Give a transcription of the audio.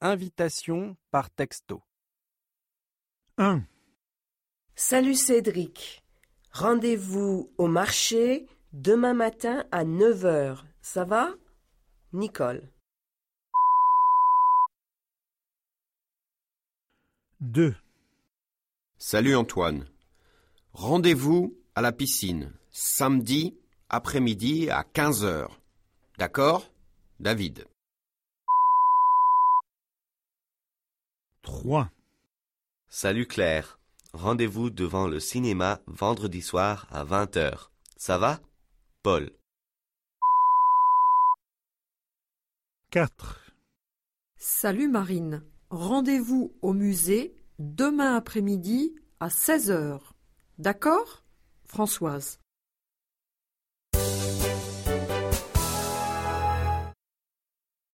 Invitation par texto. 1, Salut Cédric. Rendez-vous au marché demain matin à 9 heures. Ça va? Nicole. 2, Salut Antoine. Rendez-vous à la piscine, samedi après-midi à 15 heures. D'accord? David. 3, Salut Claire. Rendez-vous devant le cinéma vendredi soir à 20h. Ça va? Paul. 4, Salut Marine. Rendez-vous au musée demain après-midi à 16 heures. D'accord? Françoise.